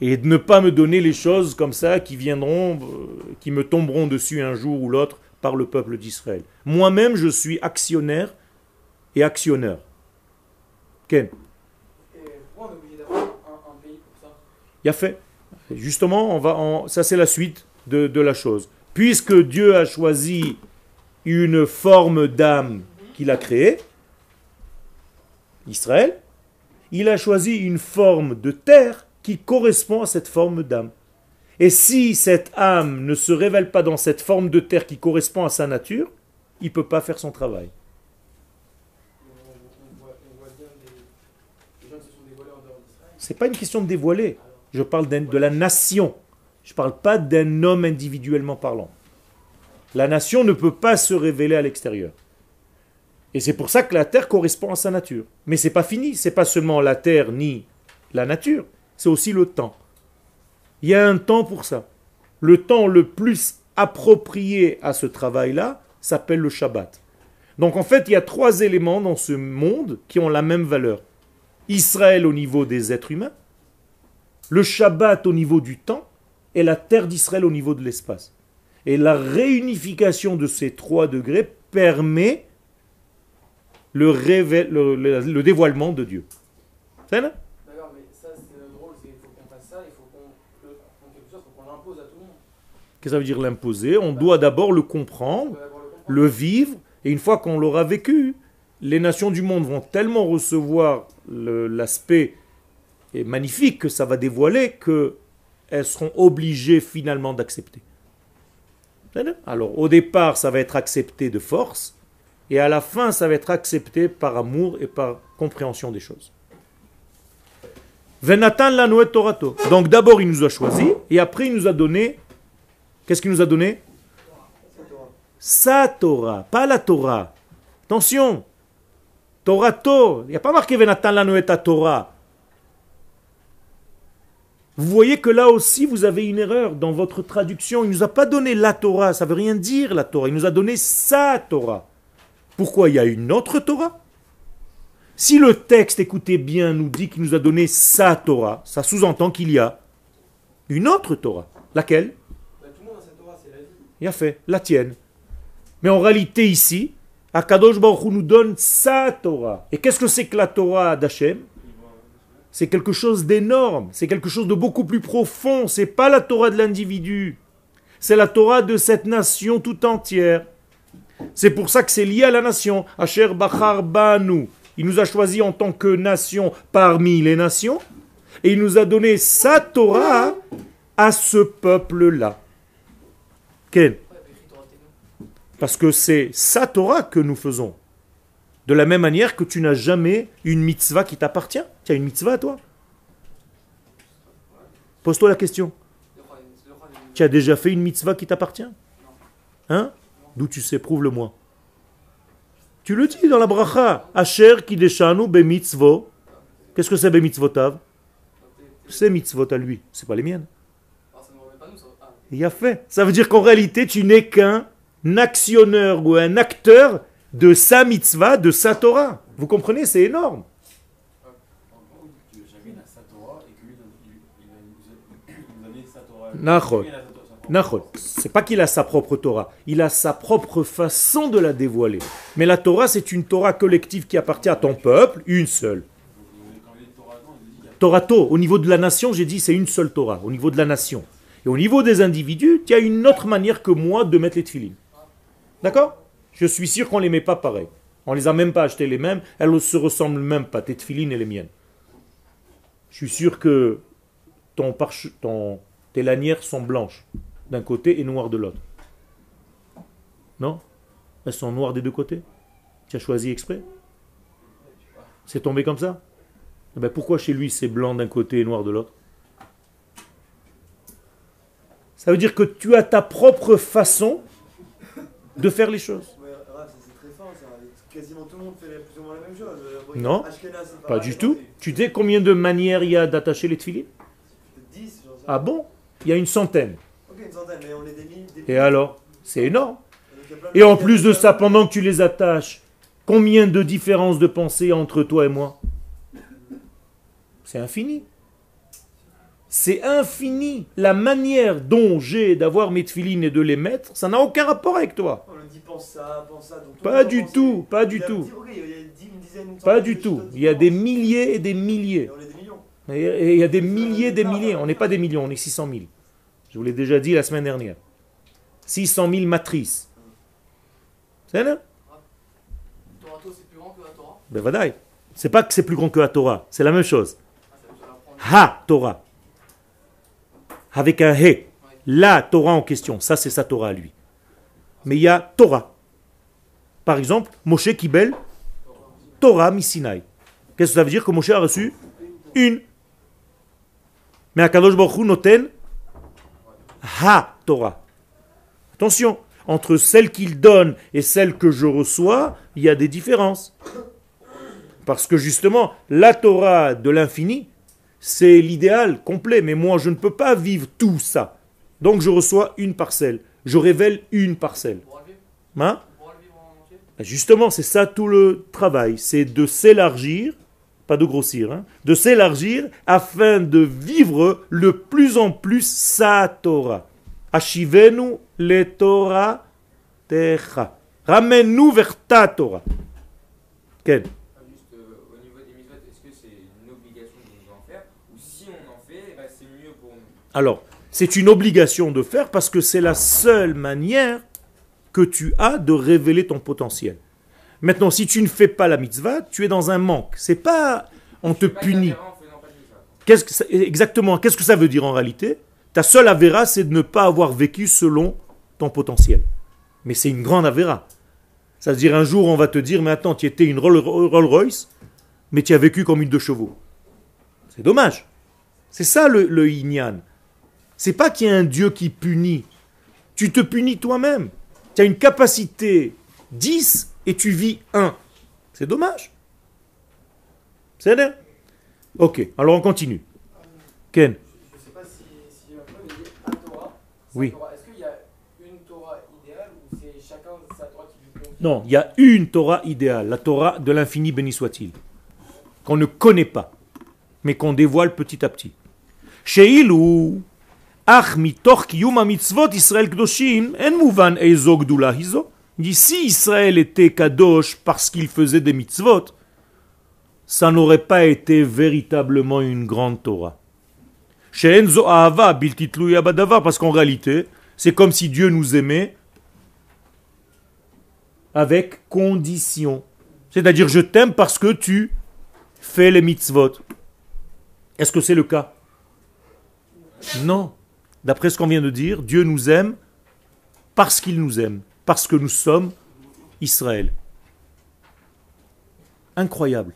Et de ne pas me donner les choses comme ça qui viendront, euh, qui me tomberont dessus un jour ou l'autre par le peuple d'Israël. Moi-même, je suis actionnaire et actionneur. Ken, Il a fait. Justement, on va en- ça c'est la suite de, de la chose. Puisque Dieu a choisi une forme d'âme qu'il a créée, Israël, il a choisi une forme de terre qui correspond à cette forme d'âme. Et si cette âme ne se révèle pas dans cette forme de terre qui correspond à sa nature, il ne peut pas faire son travail. C'est pas une question de dévoiler. Je parle de la nation. Je ne parle pas d'un homme individuellement parlant. La nation ne peut pas se révéler à l'extérieur. Et c'est pour ça que la terre correspond à sa nature. Mais c'est pas fini, c'est pas seulement la terre ni la nature, c'est aussi le temps. Il y a un temps pour ça. Le temps le plus approprié à ce travail-là s'appelle le Shabbat. Donc en fait, il y a trois éléments dans ce monde qui ont la même valeur. Israël au niveau des êtres humains, le Shabbat au niveau du temps et la terre d'Israël au niveau de l'espace. Et la réunification de ces trois degrés permet le, révé- le- le- le dévoilement de Dieu. C'est là? D'accord, mais ça c'est drôle, c'est qu'il faut qu'on fasse ça, il faut qu'on l'impose à tout le monde. Qu'est-ce que ça veut dire l'imposer? On doit d'abord le comprendre, le vivre, et une fois qu'on l'aura vécu, les nations du monde vont tellement recevoir l'aspect magnifique que ça va dévoiler qu'elles seront obligées finalement d'accepter. Alors au départ, ça va être accepté de force, et à la fin, ça va être accepté par amour et par compréhension des choses. Venatan la Torato. Donc d'abord, il nous a choisi, et après, il nous a donné. Qu'est-ce qu'il nous a donné? Sa Torah, pas la Torah. Attention, Torato. Il n'y a pas marqué Venatan la Torah. Vous voyez que là aussi, vous avez une erreur dans votre traduction. Il ne nous a pas donné la Torah, ça veut rien dire la Torah. Il nous a donné sa Torah. Pourquoi il y a une autre Torah? Si le texte, écoutez bien, nous dit qu'il nous a donné sa Torah, ça sous-entend qu'il y a une autre Torah. Laquelle? Bah, tout le monde a cette Torah, c'est la vie. Il a fait, la tienne. Mais en réalité ici, Akadosh Baruch Hu nous donne sa Torah. Et qu'est-ce que c'est que la Torah d'Hachem? C'est quelque chose d'énorme, c'est quelque chose de beaucoup plus profond. C'est pas la Torah de l'individu, c'est la Torah de cette nation tout entière. C'est pour ça que c'est lié à la nation. Asher Bachar Banu. Il nous a choisi en tant que nation parmi les nations. Et il nous a donné sa Torah à ce peuple-là. Quel? Parce que c'est sa Torah que nous faisons. De la même manière que tu n'as jamais une mitzvah qui t'appartient. Tu as une mitzvah, toi Pose-toi la question. Tu as déjà fait une mitzvah qui t'appartient Hein D'où tu sais, prouve-le-moi. Tu le dis dans la bracha. Asher kideshanu be mitzvot. Qu'est-ce que c'est be mitzvotav C'est mitzvot à lui, c'est pas les miennes. Il a fait. Ça veut dire qu'en réalité, tu n'es qu'un actionneur ou un acteur de sa mitzvah, de sa Torah. Vous comprenez C'est énorme. En gros, que chacun a sa Torah et que lui, il, il, il, a- il nous a donné sa Torah. Nachon. Nachon. C'est pas qu'il a sa propre Torah, il a sa propre façon de la dévoiler. Mais la Torah, c'est une Torah collective qui appartient à ton peuple, une seule. Torato, au niveau de la nation, j'ai dit c'est une seule Torah, au niveau de la nation. Et au niveau des individus, il y a une autre manière que moi de mettre les tefilines. D'accord? Je suis sûr qu'on ne les met pas pareil. On les a même pas achetés les mêmes, elles ne se ressemblent même pas, tes tefilines et les miennes. Je suis sûr que ton ton, tes lanières sont blanches d'un côté et noires de l'autre. Non? Elles sont noires des deux côtés? Tu as choisi exprès? C'est tombé comme ça? Eh ben, pourquoi chez lui c'est blanc d'un côté et noir de l'autre? Ça veut dire que tu as ta propre façon de faire les choses. Ouais, Raph, ça, c'est très fort ça. Quasiment tout le monde fait plus ou moins la même chose. Bon, Non, Pas du tout. Tu sais combien de manières il y a d'attacher les tefilines? Peut-être 10, j'en sais Ah bon? Il y a une centaine. Ok, une centaine, mais on est des milliers. Des Et alors C'est énorme. Et en plus de ça, pendant que tu les attaches, combien de différences de pensée entre toi et moi? C'est infini. C'est infini. La manière dont j'ai d'avoir mes tefilines et de les mettre, ça n'a aucun rapport avec toi. On lui dit pense ça, pense ça. Donc, Pas du tout, pas du tout. dit, ok, il y a dix- une dizaine, une Pas du tout. Il y a des milliers et des Et milliers. on est des millions. Et et il y a des milliers, des milliers. On n'est pas des millions, on est 600 000. Je vous l'ai déjà dit la semaine dernière. 600 000 matrices. C'est là. Ben. C'est pas que c'est plus grand que la Torah, c'est la même chose. Ha Torah. Avec un he. La Torah en question, ça c'est sa Torah lui. Mais il y a Torah. Par exemple, Moshe Kibel, Torah Misinaï. Qu'est-ce que ça veut dire que Moshe a reçu Une? Mais Akadosh Baruch Hu noten ha Torah. Attention, entre celle qu'il donne et celle que je reçois, il y a des différences. Parce que justement, la Torah de l'infini, c'est l'idéal complet, mais moi je ne peux pas vivre tout ça. Donc je reçois une parcelle, je révèle une parcelle. Hein entier Justement, c'est ça tout le travail, c'est de s'élargir, pas de grossir, hein, de s'élargir afin de vivre le plus en plus sa Torah. Ashivenu le Torah techa. Ramène-nous vers ta Torah. Quel Ah, euh, au niveau des mitzvot, est-ce que c'est une obligation de nous en faire Ou si on en fait, eh ben, Alors, c'est une obligation de faire parce que c'est la seule manière que tu as de révéler ton potentiel. Maintenant, si tu ne fais pas la mitzvah, tu es dans un manque. C'est pas on te punit. Qu'est-ce que ça- exactement, qu'est-ce que ça veut dire en réalité? Ta seule avéra, c'est de ne pas avoir vécu selon ton potentiel. Mais c'est une grande avéra. Ça veut dire un jour, on va te dire, mais attends, tu étais une Rolls Rolls Royce, mais tu as vécu comme une de chevaux. C'est dommage. C'est ça le, le Inyan. C'est pas qu'il y a un Dieu qui punit. Tu te punis toi-même. Tu as une capacité 10 et tu vis 1. C'est dommage. C'est bien. Ok, alors on continue. Ken Je sais pas si, si un peu, mais il dit un Torah. Oui. Est-ce qu'il y a une Torah idéale ou c'est chacun sa Torah qui lui convient Non, il y a une Torah idéale, la Torah de l'infini béni soit-il, qu'on ne connaît pas, mais qu'on dévoile petit à petit. Sheilou, ach mitoch kiyum mitzvot Israël kdoshim, en mouvan eizo gdula hizo. Dit, si Israël était kadosh parce qu'il faisait des mitzvot, ça n'aurait pas été véritablement une grande Torah. She'en zo ahava bilti tluya badavar, parce qu'en réalité, c'est comme si Dieu nous aimait avec condition. C'est-à-dire, je t'aime parce que tu fais les mitzvot. Est-ce que c'est le cas? Non. D'après ce qu'on vient de dire, Dieu nous aime parce qu'il nous aime, parce que nous sommes Israël. Incroyable.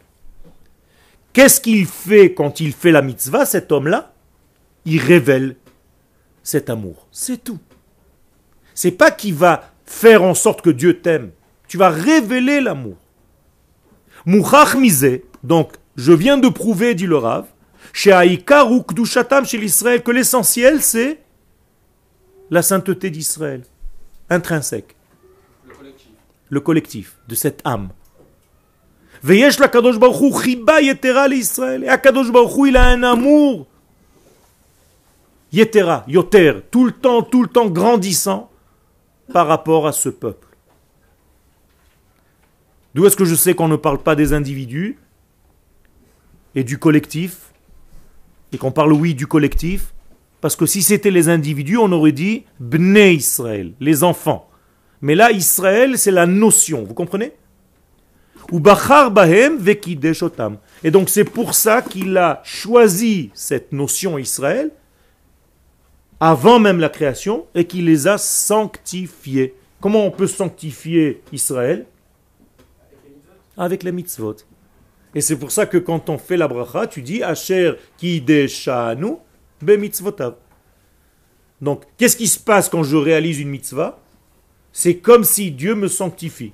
Qu'est-ce qu'il fait quand il fait la mitzvah, cet homme-là? Il révèle cet amour. C'est tout. C'est pas qu'il va faire en sorte que Dieu t'aime. Tu vas révéler l'amour. Mouchach donc je viens de prouver, dit le Rav, chez Haïkar ou Kdushatam chez l'Israël, que l'essentiel c'est la sainteté d'Israël, intrinsèque. Le collectif de cette âme. Veyesh la Kadosh Baruch chiba yetera l'Israël. Et Akadosh Baruch il a un amour yetera, yoter, tout le temps, tout le temps grandissant par rapport à ce peuple. D'où est-ce que je sais qu'on ne parle pas des individus et du collectif et qu'on parle oui du collectif? Parce que si c'était les individus, on aurait dit Bnei Israël, les enfants. Mais là, Israël, c'est la notion, vous comprenez? Ou Bachar Bahem Vekidesh Otam. Et donc c'est pour ça qu'il a choisi cette notion Israël avant même la création et qu'il les a sanctifiés. Comment on peut sanctifier Israël? Avec les mitzvot. Et c'est pour ça que quand on fait la bracha, tu dis Asher kideshanu be mitzvotav. Donc, qu'est-ce qui se passe quand je réalise une mitzvah? C'est comme si Dieu me sanctifie.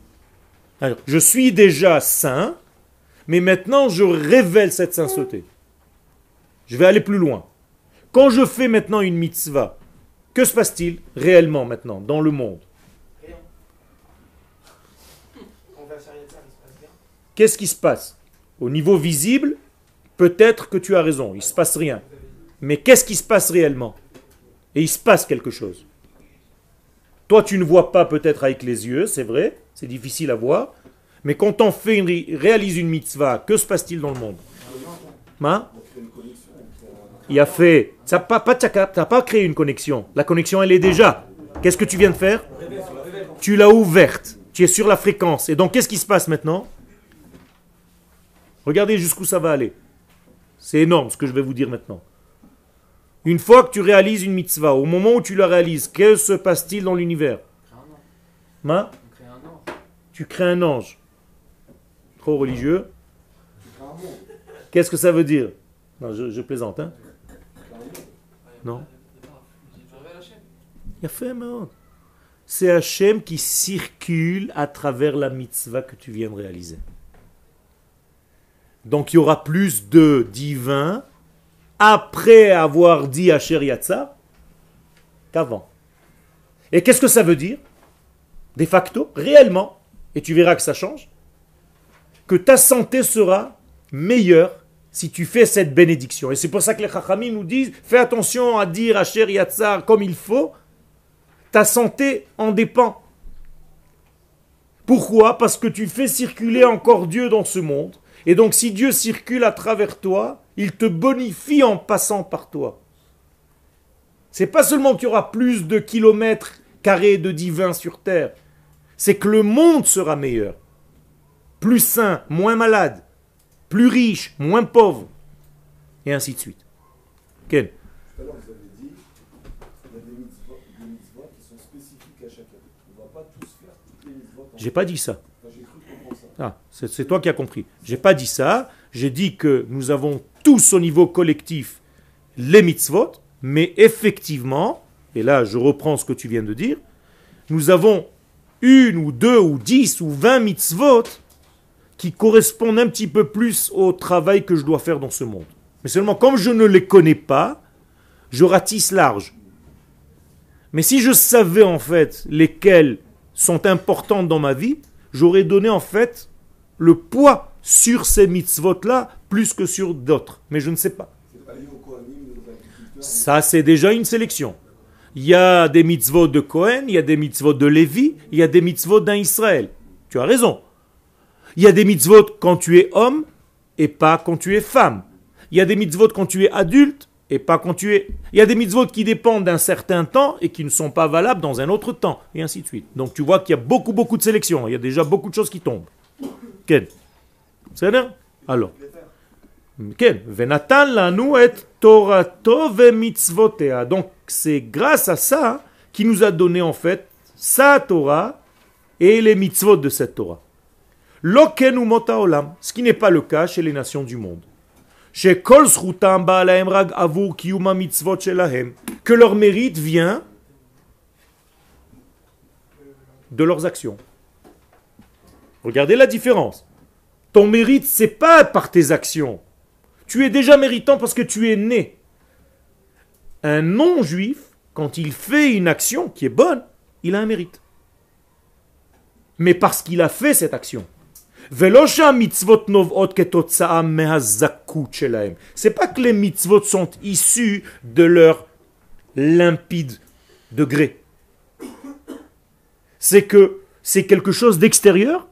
Je suis déjà saint, mais maintenant je révèle cette sainteté. Je vais aller plus loin. Quand je fais maintenant une mitzvah, que se passe-t-il réellement maintenant dans le monde? Qu'est-ce qui se passe? Au niveau visible, peut-être que tu as raison, il ne se passe rien. Mais qu'est-ce qui se passe réellement? Et il se passe quelque chose. Toi, tu ne vois pas peut-être avec les yeux, c'est vrai, c'est difficile à voir. Mais quand on fait une, réalise une mitzvah, que se passe-t-il dans le monde? Hein Il a fait. T'as t'as pas créé une connexion. La connexion, elle est déjà. Qu'est-ce que tu viens de faire? Tu l'as ouverte. Tu es sur la fréquence. Et donc, qu'est-ce qui se passe maintenant? Regardez jusqu'où ça va aller. C'est énorme ce que je vais vous dire maintenant. Une fois que tu réalises une mitzvah, au moment où tu la réalises, que se passe-t-il dans l'univers? Hein? Tu crées un ange. Trop religieux. Qu'est-ce que ça veut dire? Je, plaisante. Hein? Non C'est Hachem qui circule à travers la mitzvah que tu viens de réaliser. Donc il y aura plus de divins après avoir dit Asher Yatsa qu'avant. Et qu'est-ce que ça veut dire? De facto, réellement, et tu verras que ça change, que ta santé sera meilleure si tu fais cette bénédiction. Et c'est pour ça que les Chachamim nous disent fais attention à dire Asher Yatsa comme il faut, ta santé en dépend. Pourquoi? Parce que tu fais circuler encore Dieu dans ce monde. Et donc si Dieu circule à travers toi, il te bonifie en passant par toi. C'est pas seulement qu'il y aura plus de kilomètres carrés de divin sur terre, c'est que le monde sera meilleur. Plus sain, moins malade, plus riche, moins pauvre, et ainsi de suite. Ken Tout à l'heure, vous avez dit y a des mitzvot, des mitzvot qui sont spécifiques à chacun. On ne va pas tous faire toutes les mitzvot. en- J'ai pas dit ça. Enfin, J'ai cru comprendre ça. Ah, c'est c'est toi qui as compris. J'ai pas dit ça. J'ai dit que nous avons tous au niveau collectif les mitzvot, mais effectivement, et là je reprends ce que tu viens de dire, nous avons une ou deux ou dix ou vingt mitzvot qui correspondent un petit peu plus au travail que je dois faire dans ce monde. Mais seulement comme je ne les connais pas, je ratisse large. Mais si je savais en fait lesquelles sont importantes dans ma vie, j'aurais donné en fait le poids sur ces mitzvot-là plus que sur d'autres. Mais je ne sais pas. Ça, c'est déjà une sélection. Il y a des mitzvot de Cohen, il y a des mitzvot de Lévi, il y a des mitzvot d'un Israël. Tu as raison. Il y a des mitzvot quand tu es homme et pas quand tu es femme. Il y a des mitzvot quand tu es adulte et pas quand tu es... Il y a des mitzvot qui dépendent d'un certain temps et qui ne sont pas valables dans un autre temps, et ainsi de suite. Donc tu vois qu'il y a beaucoup, beaucoup de sélections. Il y a déjà beaucoup de choses qui tombent. Ken. C'est bien Alors. כן, ונתן לנו את תורתו ומצוותיה. Donc c'est grâce à ça qu'il nous a donné en fait sa Torah et les mitzvot de cette Torah. לא כן אומות העולם, ce qui n'est pas le cas chez les nations du monde. שכל זכותם באה להם רק עבור קיום המצוות שלהם, que leur mérite vient de leurs actions. Regardez la différence. Ton mérite, c'est pas par tes actions. Tu es déjà méritant parce que tu es né. Un non-juif, quand il fait une action qui est bonne, il a un mérite. Mais parce qu'il a fait cette action. C'est pas que les mitzvot sont issus de leur limpide degré. C'est que c'est quelque chose d'extérieur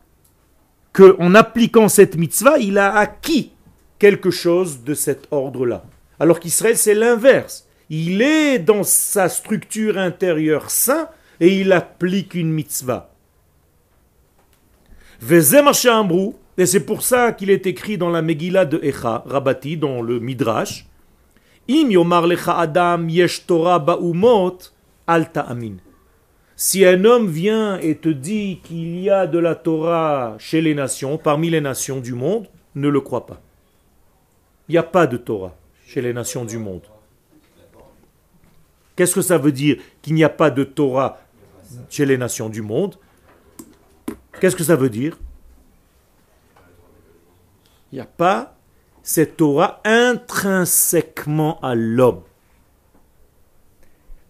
que en appliquant cette mitzvah, il a acquis quelque chose de cet ordre-là. Alors qu'Israël, c'est l'inverse. Il est dans sa structure intérieure sain et il applique une mitzvah. Et c'est pour ça qu'il est écrit dans la Megillah de Echa, Rabati, dans le Midrash, Im yomar lecha adam yesh Torah ba'umot, al ta'amin. Si un homme vient et te dit qu'il y a de la Torah chez les nations, parmi les nations du monde, ne le crois pas. Il n'y a pas de Torah chez les nations du monde. Qu'est-ce que ça veut dire qu'il n'y a pas de Torah chez les nations du monde? Qu'est-ce que ça veut dire? Il n'y a pas cette Torah intrinsèquement à l'homme.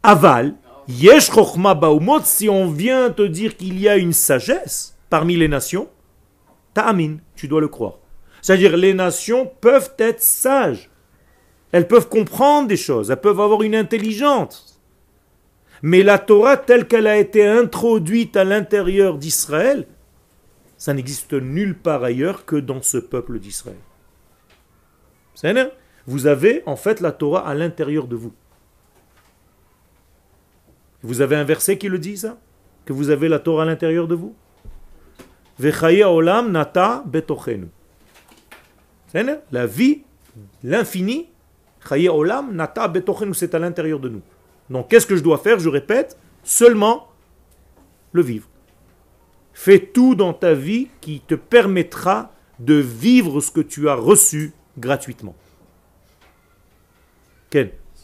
Aval, yesh chokhma baumot, si on vient te dire qu'il y a une sagesse parmi les nations, ta'amin, tu dois le croire. C'est-à-dire les nations peuvent être sages. Elles peuvent comprendre des choses, elles peuvent avoir une intelligence. Mais la Torah telle qu'elle a été introduite à l'intérieur d'Israël, ça n'existe nulle part ailleurs que dans ce peuple d'Israël. Vous avez en fait la Torah à l'intérieur de vous. Vous avez un verset qui le dit ça Que vous avez la Torah à l'intérieur de vous? Olam nata betochenu. La vie, l'infini, olam nata betochenu, c'est à l'intérieur de nous. Donc qu'est-ce que je dois faire? Je répète, seulement le vivre. Fais tout dans ta vie qui te permettra de vivre ce que tu as reçu gratuitement Si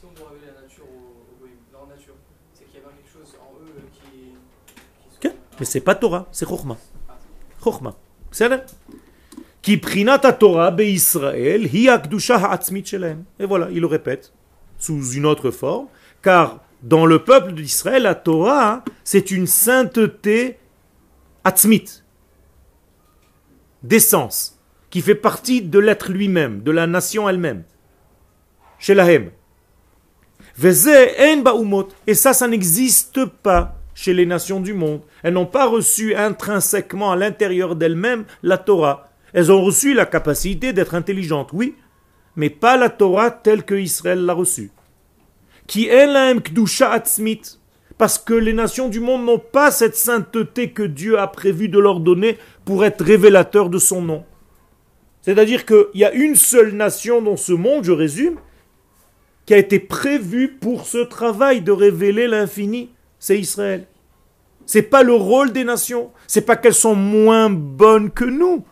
on doit révéler la nature leur nature. C'est qu'il y a bien quelque chose en eux euh, qui. qui Ok. sont- mais c'est pas Torah, c'est Chokhmah. Chokhmah. C'est Qui Torah Israël, hi ha'atzmit shelem. Et voilà, il le répète sous une autre forme, car dans le peuple d'Israël, la Torah, c'est une sainteté atzmit, d'essence, qui fait partie de l'être lui-même, de la nation elle-même. Shelahem. En baumot. Et ça, ça n'existe pas chez les nations du monde. Elles n'ont pas reçu intrinsèquement à l'intérieur d'elles-mêmes la Torah. Elles ont reçu la capacité d'être intelligentes, oui, mais pas la Torah telle que Israël l'a reçue. Qui est kdusha atzmit? Parce que les nations du monde n'ont pas cette sainteté que Dieu a prévu de leur donner pour être révélateur de son nom. C'est-à-dire qu'il y a une seule nation dans ce monde, je résume, qui a été prévue pour ce travail de révéler l'infini, c'est Israël. C'est pas le rôle des nations, c'est pas qu'elles sont moins bonnes que nous.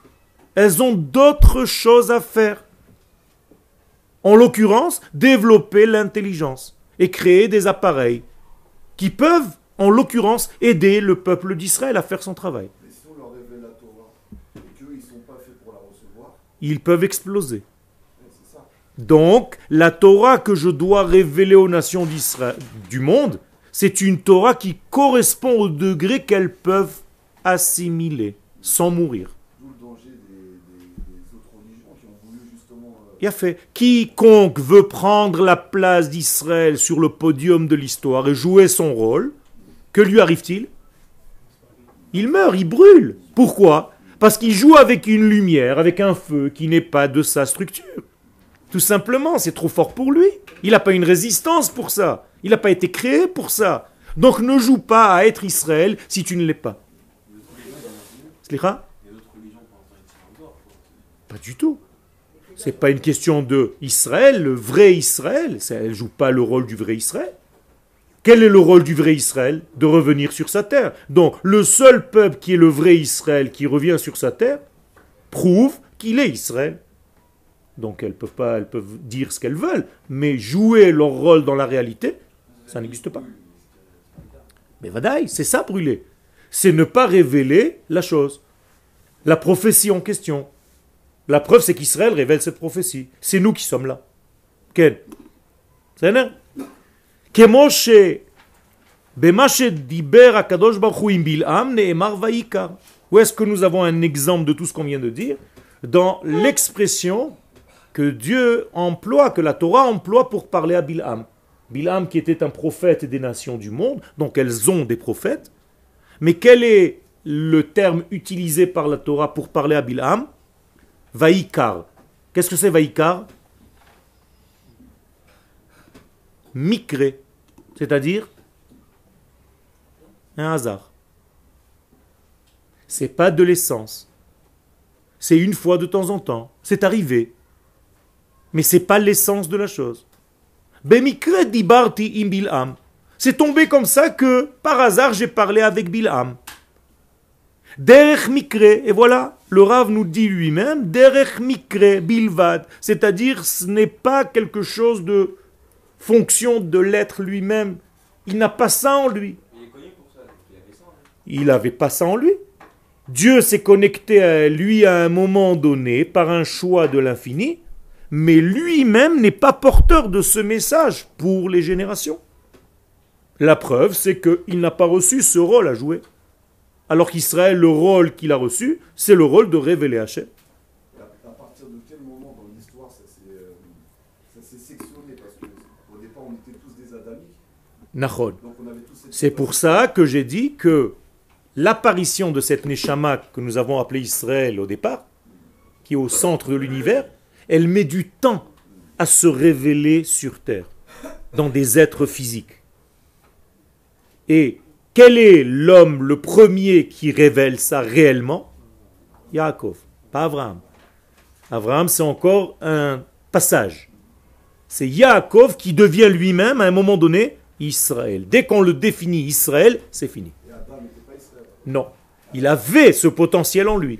Elles ont d'autres choses à faire. En l'occurrence, développer l'intelligence et créer des appareils qui peuvent, en l'occurrence, aider le peuple d'Israël à faire son travail. Mais si on leur révèle la Torah et qu'eux, ils ne sont pas faits pour la recevoir, Ils peuvent exploser. ça. Donc, la Torah que je dois révéler aux nations du monde, c'est une Torah qui correspond au degré qu'elles peuvent assimiler sans mourir. D'où le danger des, des- des autres religions qui ont voulu justement. euh, Il a fait. Quiconque veut prendre la place d'Israël sur le podium de l'histoire et jouer son rôle, que lui arrive-t-il? Il meurt, il brûle. Pourquoi? Parce qu'il joue avec une lumière, avec un feu qui n'est pas de sa structure. Tout simplement, c'est trop fort pour lui. Il n'a pas une résistance pour ça. Il n'a pas été créé pour ça. Donc ne joue pas à être Israël si tu ne l'es pas. Slicha? Pas du tout. C'est pas une question de Israël, le vrai Israël. Ça, Elle joue pas le rôle du vrai Israël. Quel est le rôle du vrai Israël? De revenir sur sa terre. Donc, le seul peuple qui est le vrai Israël, qui revient sur sa terre, prouve qu'il est Israël. Donc, elles peuvent pas, elles peuvent dire ce qu'elles veulent, mais jouer leur rôle dans la réalité, ça n'existe pas. Mais vadaï, c'est ça brûler. C'est ne pas révéler la chose. La prophétie en question. La preuve, c'est qu'Israël révèle cette prophétie. C'est nous qui sommes là. Ken. C'est où est-ce que nous avons un exemple de tout ce qu'on vient de dire? Dans l'expression que Dieu emploie, que la Torah emploie pour parler à Bilham. Bilham qui était un prophète des nations du monde, donc elles ont des prophètes. Mais quel est le terme utilisé par la Torah pour parler à Bilham Vaïkar. Qu'est-ce que c'est Vaïkar Mikre, c'est-à-dire un hasard. C'est pas de l'essence. C'est une fois de temps en temps. C'est arrivé. Mais c'est pas l'essence de la chose. Im Bilham. C'est tombé comme ça que par hasard j'ai parlé avec Bilham. Derech mikre, et voilà, le Rav nous dit lui-même, derech mikre bilvad, c'est-à-dire ce n'est pas quelque chose de fonction de l'être lui-même. Il n'a pas ça en lui. Il est connu pour ça, donc il avait ça. hein. Il n'avait pas ça en lui. Dieu s'est connecté à lui à un moment donné par un choix de l'infini, mais lui-même n'est pas porteur de ce message pour les générations. La preuve, c'est qu'il n'a pas reçu ce rôle à jouer. Alors qu'Israël, le rôle qu'il a reçu, c'est le rôle de révéler Hachem. À, partir de quel moment dans l'histoire ça s'est euh, sectionné? Parce qu'au départ, on était tous des adamiques, C'est pour ça que j'ai dit que l'apparition de cette Neshama que nous avons appelée Israël au départ, qui est au centre de l'univers, elle met du temps à se révéler sur Terre, dans des êtres physiques. Et quel est l'homme le premier qui révèle ça réellement? Yaakov, pas Abraham. Abraham, c'est encore un passage. C'est Yaakov qui devient lui-même, à un moment donné, Israël. Dès qu'on le définit Israël, c'est fini. Non. Il avait ce potentiel en lui.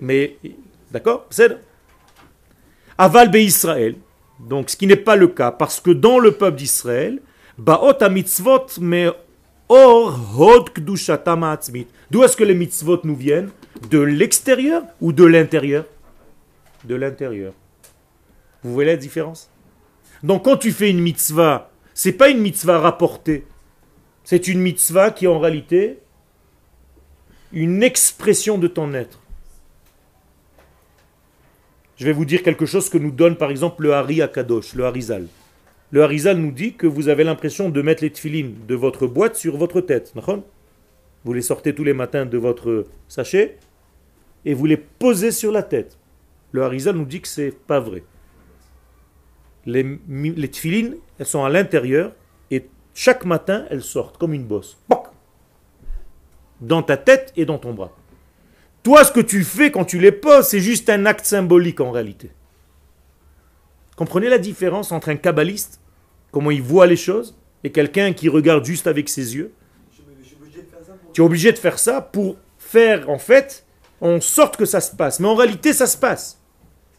Mais, d'accord? C'est Aval Israël. Donc, ce qui n'est pas le cas, parce que dans le peuple d'Israël, Baot mitzvot me or hod. D'où est-ce que les mitzvot nous viennent? De l'extérieur ou de l'intérieur? De l'intérieur. Vous voyez la différence? Donc quand tu fais une mitzvah, c'est pas une mitzvah rapportée. C'est une mitzvah qui est en réalité une expression de ton être. Je vais vous dire quelque chose que nous donne par exemple le Hari Akadosh, le Harizal. Le Harizal nous dit que vous avez l'impression de mettre les tefilines de votre boîte sur votre tête. Vous les sortez tous les matins de votre sachet et vous les posez sur la tête. Le Harizal nous dit que c'est pas vrai. Les, les tefilines, elles sont à l'intérieur et chaque matin, elles sortent comme une bosse. Dans ta tête et dans ton bras. Toi, ce que tu fais quand tu les poses, c'est juste un acte symbolique en réalité. Comprenez la différence entre un kabbaliste, comment il voit les choses, et quelqu'un qui regarde juste avec ses yeux? Tu es obligé de faire ça pour faire, en fait, en sorte que ça se passe. Mais en réalité, ça se passe.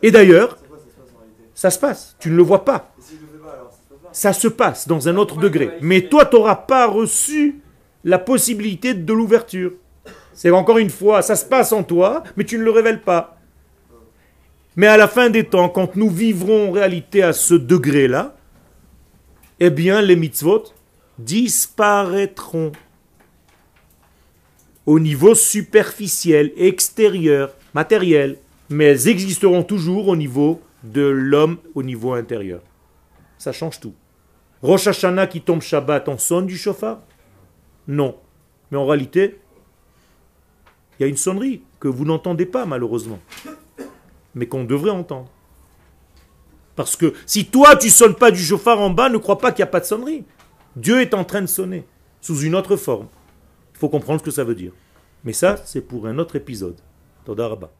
Et d'ailleurs, ça se passe. Tu ne le vois pas Ça se passe dans un autre degré. Mais toi, tu n'auras pas reçu la possibilité de l'ouverture. C'est encore une fois, ça se passe en toi, mais tu ne le révèles pas. Mais à la fin des temps, quand nous vivrons en réalité à ce degré-là, eh bien, les mitzvot disparaîtront au niveau superficiel, extérieur, matériel, mais elles existeront toujours au niveau de l'homme, au niveau intérieur. Ça change tout. Rosh Hashanah qui tombe Shabbat, on sonne du chauffard? Non. Mais en réalité, il y a une sonnerie que vous n'entendez pas malheureusement, mais qu'on devrait entendre. Parce que si toi tu sonnes pas du chauffard en bas, ne crois pas qu'il n'y a pas de sonnerie. Dieu est en train de sonner sous une autre forme. Il faut comprendre ce que ça veut dire. Mais ça, c'est pour un autre épisode. Toda Rabba.